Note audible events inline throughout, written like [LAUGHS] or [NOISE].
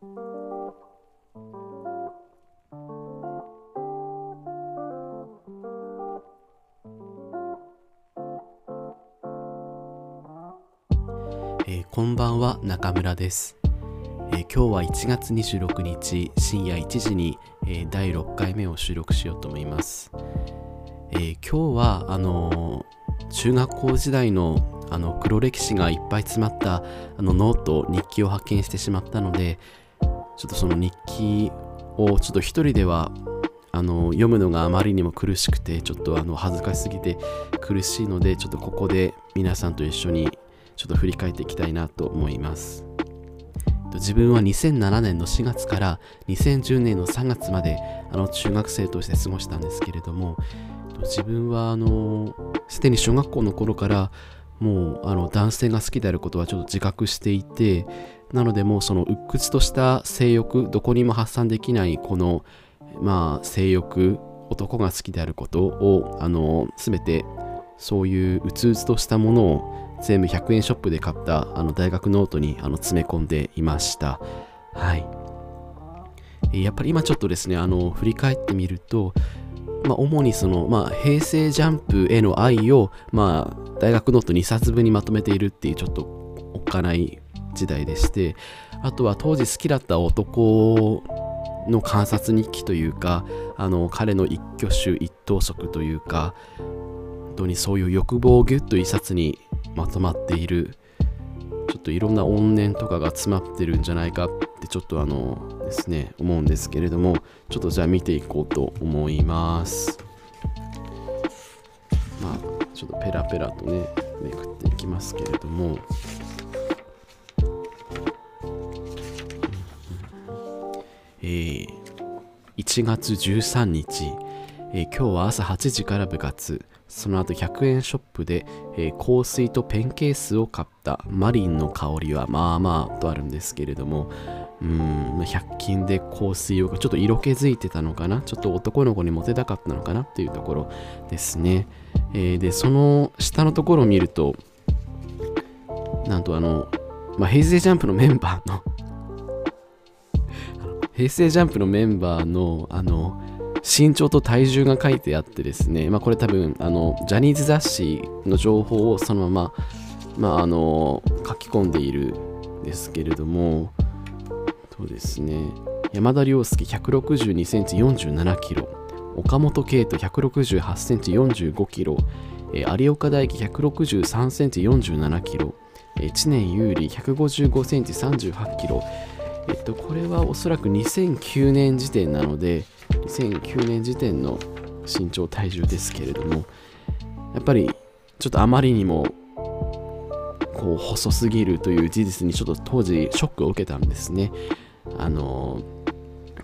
えーこんばんは中村です、えー今日は1月26日深夜1時に、えー第6回目を収録しようと思います、えー今日はあのー中学校時代のあの黒歴史がいっぱい詰まったあのノート日記を発見してしまったのでちょっとその日記をちょっと一人ではあの読むのがあまりにも苦しくてちょっとあの恥ずかしすぎて苦しいのでちょっとここで皆さんと一緒にちょっと振り返っていきたいなと思います。自分は2007年の4月から2010年の3月まであの中学生として過ごしたんですけれども自分はあのすでに小学校の頃からもうあの男性が好きであることはちょっと自覚していてなのでもうその鬱屈とした性欲どこにも発散できないこのまあ性欲男が好きであることをあの全てそういううつうつとしたものを全部100円ショップで買ったあの大学ノートにあの詰め込んでいました。はい。やっぱり今ちょっとですね、あの、振り返ってみると、まあ、主にその、まあ、平成ジャンプへの愛を、まあ、大学ノート2冊分にまとめているっていうちょっとおっかない時代でして、あとは当時好きだった男の観察日記というか、あの、彼の一挙手一投足というか、本当にそういう欲望をギュッと一冊にまとまっているちょっといろんな怨念とかが詰まってるんじゃないかってちょっとあのですね思うんですけれどもちょっとじゃあ見ていこうと思います。まあちょっとペラペラとねめくっていきますけれども。えー1月13日、えー今日は朝8時から部活。その後100円ショップで、えー香水とペンケースを買った。マリンの香りはまあまあとあるんですけれども。うん100均で香水をちょっと色気づいてたのかな。ちょっと男の子にモテたかったのかなっていうところですね、えーでその下のところを見るとなんとあの、まあ、平成ジャンプのメンバーの平成ジャンプのメンバーのあの身長と体重が書いてあってですね、まあ、これ多分あのジャニーズ雑誌の情報をそのまま、まあ、あの書き込んでいるんですけれどもそうですね。山田涼介162センチ47キロ。岡本圭人168センチ45キロ、えー有岡大輝163センチ47キロ、えー知念優里155センチ38キロ。えっと、これはおそらく2009年時点なので、2009年時点の身長体重ですけれども、やっぱりちょっとあまりにもこう細すぎるという事実にちょっと当時ショックを受けたんですね。あの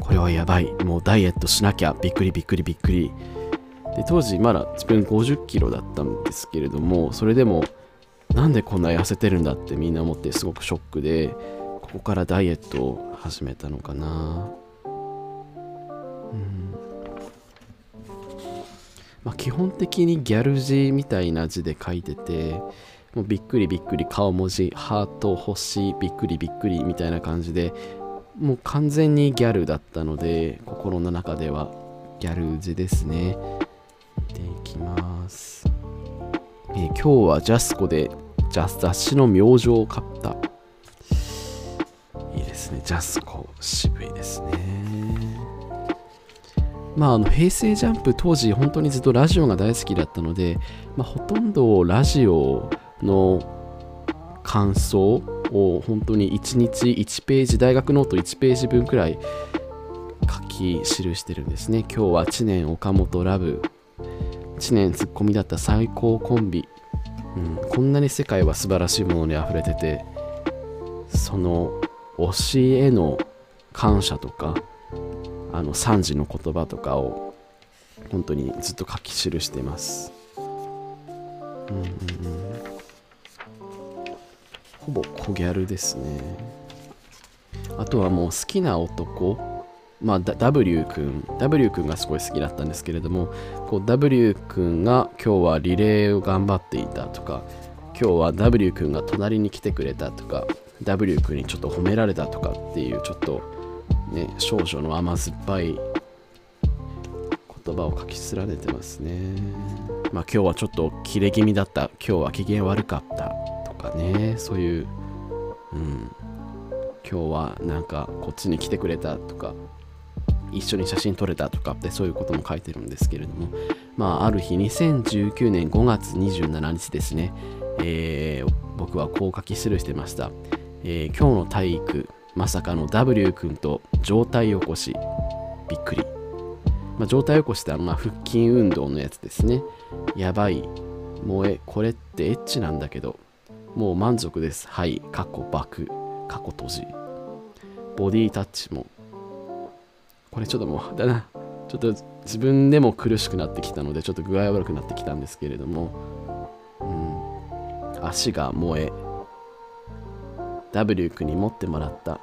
これはやばい、もうダイエットしなきゃ、びっくりびっくりびっくり。で当時まだ自分50キロだったんですけれども、それでもなんでこんな痩せてるんだってみんな思ってすごくショックで、ここからダイエットを始めたのかな。うんまあ、基本的にギャル字みたいな字で書いてて、もうびっくりびっくり顔文字、ハート、星、びっくりびっくりみたいな感じで、もう完全にギャルだったので、心の中ではギャル字ですね。見ていきます。えー今日はジャスコで雑誌の明星を買った。ね。ジャスコ、渋いですね。まあ、あの平成ジャンプ当時本当にずっとラジオが大好きだったので、まあ、ほとんどラジオの感想を本当に1日1ページ大学ノート1ページ分くらい書き記してるんですね今日は知念岡本ラブ知念ツッコミだった最高コンビ、うん、こんなに世界は素晴らしいものに溢れててその推しへの感謝とかあの賛辞の言葉とかを本当にずっと書き記しています。うんうん、ほぼ小ギャルですね。あとはもう好きな男、まあ、だ W 君、W 君がすごい好きだったんですけれども、こう W 君が今日はリレーを頑張っていたとか、今日は W 君が隣に来てくれたとか、W 君にちょっと褒められたとかっていうちょっとね少女の甘酸っぱい言葉を書き連ねてますね。まあ今日はちょっとキレ気味だった。今日は機嫌悪かったとかね。そういううん。今日はなんかこっちに来てくれたとか一緒に写真撮れたとかってそういうことも書いてるんですけれども。まあある日2019年5月27日ですね、えー、僕はこう書き記してました、えー、今日の体育まさかの W 君と上体起こし。びっくり、まあ、上体起こしってあのま腹筋運動のやつですね。やばい。萌えこれってエッチなんだけどもう満足です。はい。過去爆。過去閉じ。ボディタッチも。これちょっともうだな。ちょっと自分でも苦しくなってきたのでちょっと具合悪くなってきたんですけれども、うん、足が燃え W 君に持ってもらった。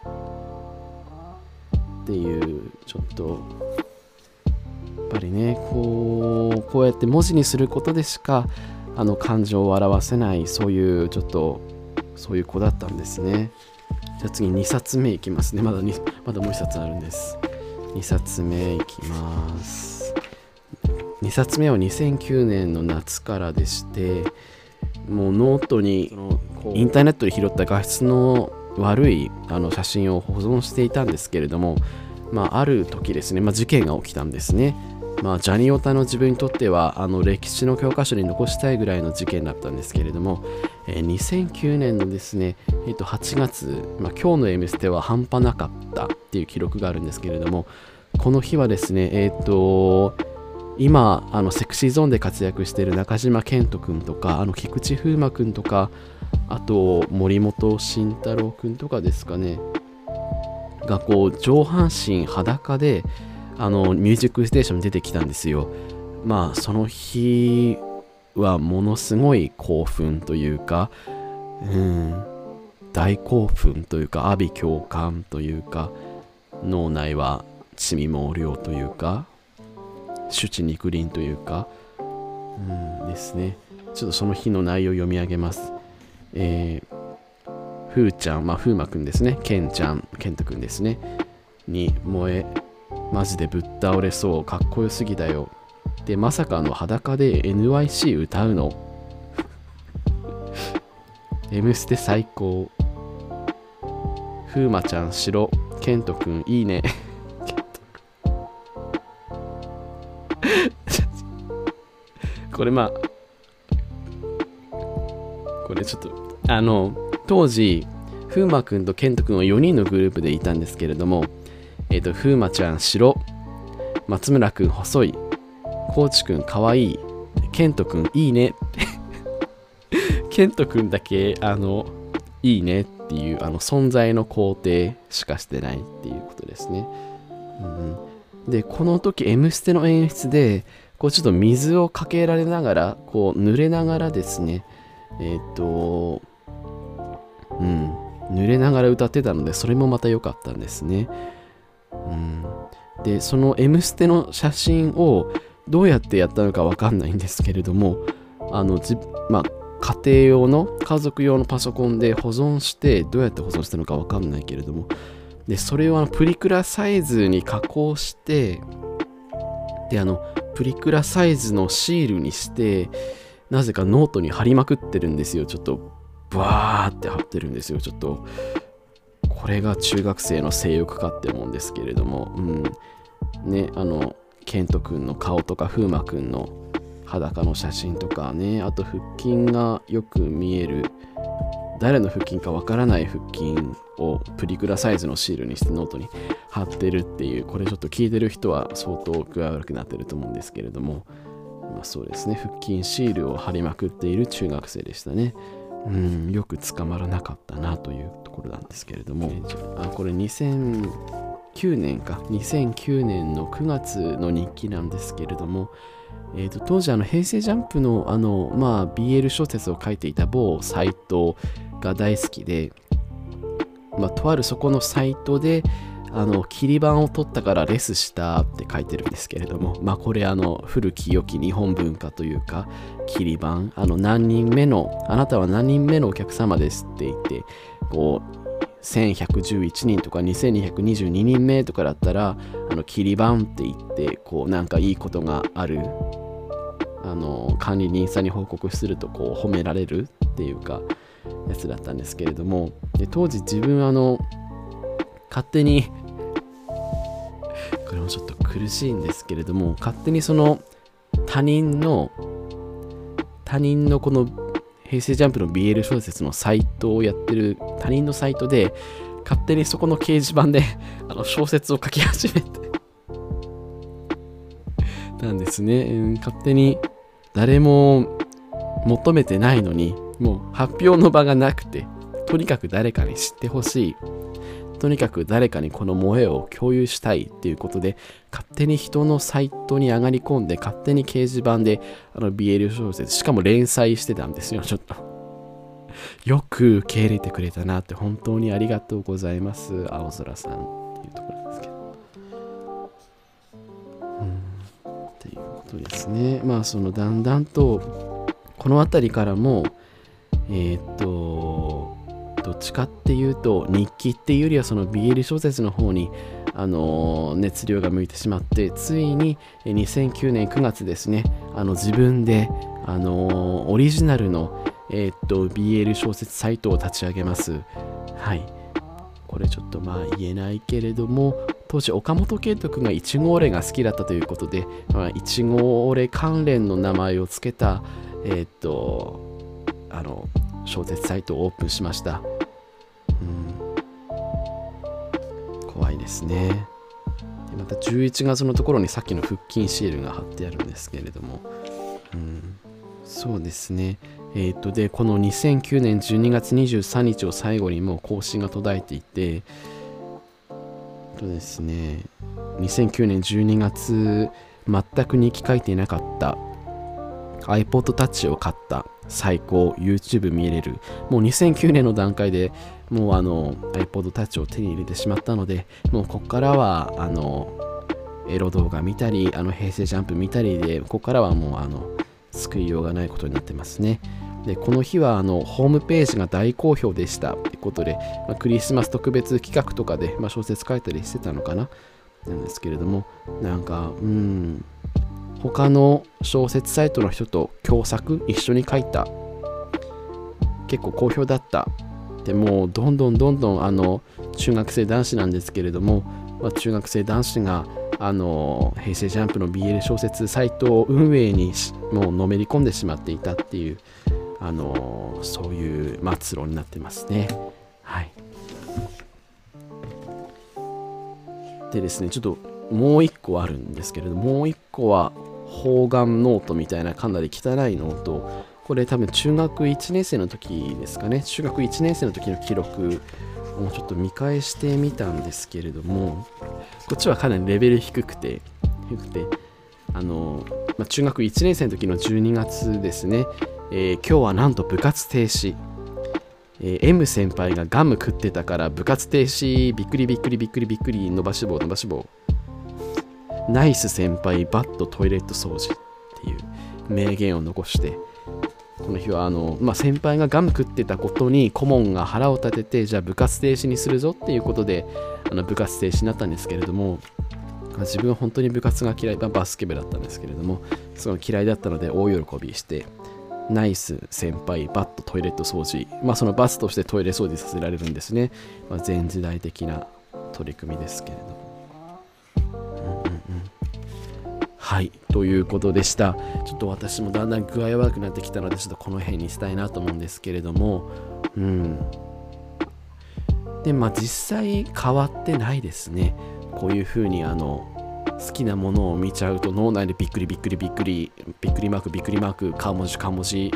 っていうちょっとやっぱりねこうこうやって文字にすることでしかあの感情を表せないそういうちょっとそういう子だったんですね。じゃあ次2冊目いきますね。まだまだもう1冊あるんです。2冊目いきます。2冊目は2009年の夏からでしてもうノートにインターネットで拾った画質の悪いあの写真を保存していたんですけれども、まあ、ある時ですね、まあ、事件が起きたんですね。まあ、ジャニオタの自分にとってはあの歴史の教科書に残したいぐらいの事件だったんですけれども、えー、2009年のですね、えー、と8月、まあ、今日の「M ステ」は半端なかったっていう記録があるんですけれどもこの日はですねえっ、ー、と今あのセクシーゾーンで活躍している中島健人君とかあの菊池風磨君とかあと森本慎太郎君とかですかね。がこう上半身裸であのミュージックステーションに出てきたんですよ。まあその日はものすごい興奮というかうん大興奮というか阿鼻共感というか脳内は血み毛量というか手地肉林というか。うんですね。ちょっとその日の内容を読み上げます。えー、ふーちゃんまあふうまくんですね。けんちゃんけんとくんですね。に燃えマジでぶっ倒れそうかっこよすぎだよ。でまさかの裸で NYC 歌うの？[LAUGHS] M ステ最高。ふうまちゃん白。ケントくんいいねこれまあこれちょっとあの当時風磨くんとケントくんは4人のグループでいたんですけれどもえっ、ー、と、ふうまちゃん白、松村くん細い、コーチくんかわいい、ケントくんいいね。ケントくんだけ、あの、いいねっていう、あの、存在の肯定しかしてないっていうことですね。うん、で、この時、M ステの演出で、こうちょっと水をかけられながら、こう濡れながらですね、えっ、と、うん、濡れながら歌ってたので、それもまた良かったんですね。うん、でその「M ステ」の写真をどうやってやったのか分かんないんですけれどもあのじ、まあ、家庭用の家族用のパソコンで保存してどうやって保存したのか分かんないけれどもでそれをあのプリクラサイズに加工してであのプリクラサイズのシールにしてなぜかノートに貼りまくってるんですよ。ちょっとバーって貼ってるんですよ。ちょっとこれが中学生の性欲かって思うんですけれども、うん、ね、あの、ケント君の顔とか、風磨君の裸の写真とかね、あと腹筋がよく見える、誰の腹筋かわからない腹筋をプリクラサイズのシールにしてノートに貼ってるっていう、これちょっと聞いてる人は相当具合悪くなってると思うんですけれども、まあ、そうですね、腹筋シールを貼りまくっている中学生でしたね。うん、よく捕まらなかったなというところなんですけれども、あこれ2009年か。2009年の9月の日記なんですけれども、えーと、当時あの平成ジャンプのあの、まあ、BL 小説を書いていた某サイトが大好きで、まあ、とあるそこのサイトであの切り板を取ったからレスしたって書いてるんですけれども、まあ、これあの古き良き日本文化というか切り板あの何人目のあなたは何人目のお客様ですって言ってこう1111人とか2222人目とかだったらあの切り番って言ってこうなんかいいことがあるあの管理人さんに報告するとこう褒められるっていうかやつだったんですけれどもで当時自分あの勝手に [LAUGHS] これもちょっと苦しいんですけれども勝手にその他人の他人のこの平成ジャンプの BL 小説のサイトをやってる他人のサイトで勝手にそこの掲示板で [LAUGHS] あの小説を書き始めて。[LAUGHS] なんですね、うん、勝手に誰も求めてないのにもう発表の場がなくてとにかく誰かに知ってほしい。とにかく誰かにこの萌えを共有したいっていうことで勝手に人のサイトに上がり込んで勝手に掲示板であの BL 小説しかも連載してたんですよちょっと。[LAUGHS] よく受け入れてくれたなって本当にありがとうございます青空さんっていうところですけど。うん。っていうことですね。まあそのだんだんとこの辺りからもえー、っとちかっていうと日記っていうよりはその BL 小説の方にあの熱量が向いてしまってついに2009年9月ですね。あの自分であのオリジナルの、えー、っと BL 小説サイトを立ち上げます。はい。これちょっとまあ言えないけれども当時岡本圭人君がいちごオレが好きだったということでいちごオレ関連の名前を付けたえー、っとあの小説サイトをオープンしました、ですね。でまた11月のところにさっきの腹筋シールが貼ってあるんですけれども、うん、そうですね。えっ、ー、とでこの2009年12月23日を最後にもう更新が途絶えていてとですね2009年12月全く日記書いていなかった iPod Touch を買った最高 YouTube 見れる。もう2009年の段階でもうあの iPod Touch を手に入れてしまったのでもうここからはあのエロ動画見たりあの平成ジャンプ見たりでここからはもうあの救いようがないことになってますね。でこの日はあのホームページが大好評でした。ってことで、まあ、クリスマス特別企画とかで、まあ、小説書いたりしてたのかな？なんですけれどもなんかうん他の小説サイトの人と共作？一緒に書いた。結構好評だった。でもどんどんどんどんあの中学生男子なんですけれども、まあ、中学生男子があの平成ジャンプの BL 小説サイト運営にもうのめり込んでしまっていたっていうあのそういう末路になってますね。はい。でですねちょっともう一個あるんですけれどもう一個は方眼ノートみたいなかなり汚いノートこれ多分中学1年生の時ですかね。中学1年生の時の記録をちょっと見返してみたんですけれどもこっちはかなりレベル低くて低くてあの、まあ、中学1年生の時の12月ですね、えー、今日はなんと部活停止。えー、M 先輩がガム食ってたから部活停止。びっくりびっくりびっくりびっくり伸ばし棒伸ばし棒。ナイス先輩バットトイレット掃除っていう名言を残して。この日はあの、まあ、先輩がガム食ってたことに顧問が腹を立ててじゃあ部活停止にするぞっていうことであの部活停止になったんですけれども自分は本当に部活が嫌い、まあ、バスケ部だったんですけれどもその嫌いだったので大喜びしてナイス先輩バットトイレット掃除。まあそのバスとしてトイレ掃除させられるんですね、まあ、前時代的な取り組みですけれども。はい、ということでした。ちょっと私もだんだん具合悪くなってきたので、ちょっとこの辺にしたいなと思うんですけれども、うん。で、まあ実際変わってないですね。こういう風にあの、好きなものを見ちゃうと脳内でびっくりびっくりびっくり、びっくりマークびっくりマーク、顔文字顔文字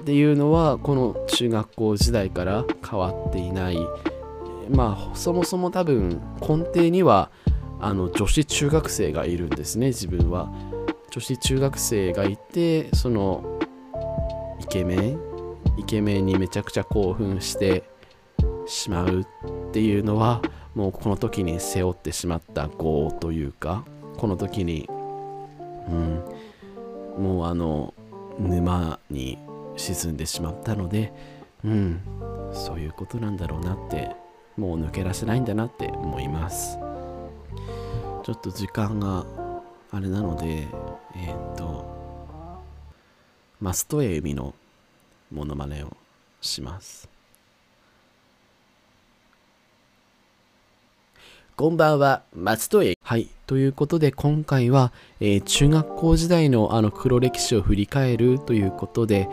っていうのは、この中学校時代から変わっていない。まあそもそも多分根底にはあの女子中学生がいるんですね自分は。女子中学生がいてそのイケメンイケメンにめちゃくちゃ興奮してしまうっていうのはもうこの時に背負ってしまった業というかこの時にうんもうあの沼に沈んでしまったのでうんそういうことなんだろうなってもう抜け出せないんだなって思います。ちょっと時間があれなのでえー、っとマストエウミのモノマネをしますこんばんは、松戸へ。はい。ということで、今回は、えー、中学校時代のあの黒歴史を振り返るということで、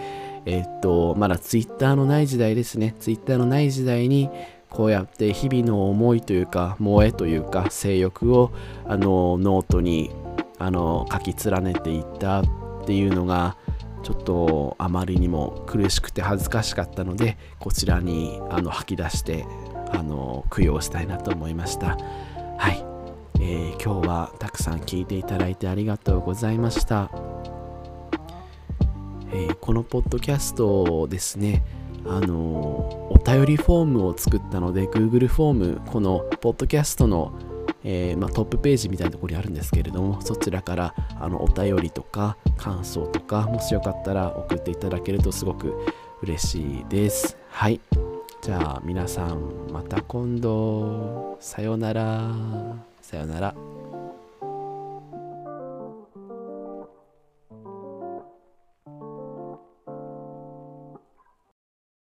えー、っと、まだツイッターのない時代ですね。ツイッターのない時代に、こうやって日々の思いというか、萌えというか、性欲を、あの、ノートに、あの、書き連ねていったっていうのが、ちょっとあまりにも苦しくて恥ずかしかったので、こちらにあの吐き出してあの供養したいなと思いました。はい、えー、今日はたくさん聞いていただいてありがとうございました、えー、このポッドキャストですねあのお便りフォームを作ったので Google フォームこのポッドキャストのえー、まあ、トップページみたいなところにあるんですけれどもそちらからあのお便りとか感想とかもしよかったら送っていただけるとすごく嬉しいです。はい。じゃあ皆さんまた今度。さようなら。さよなら。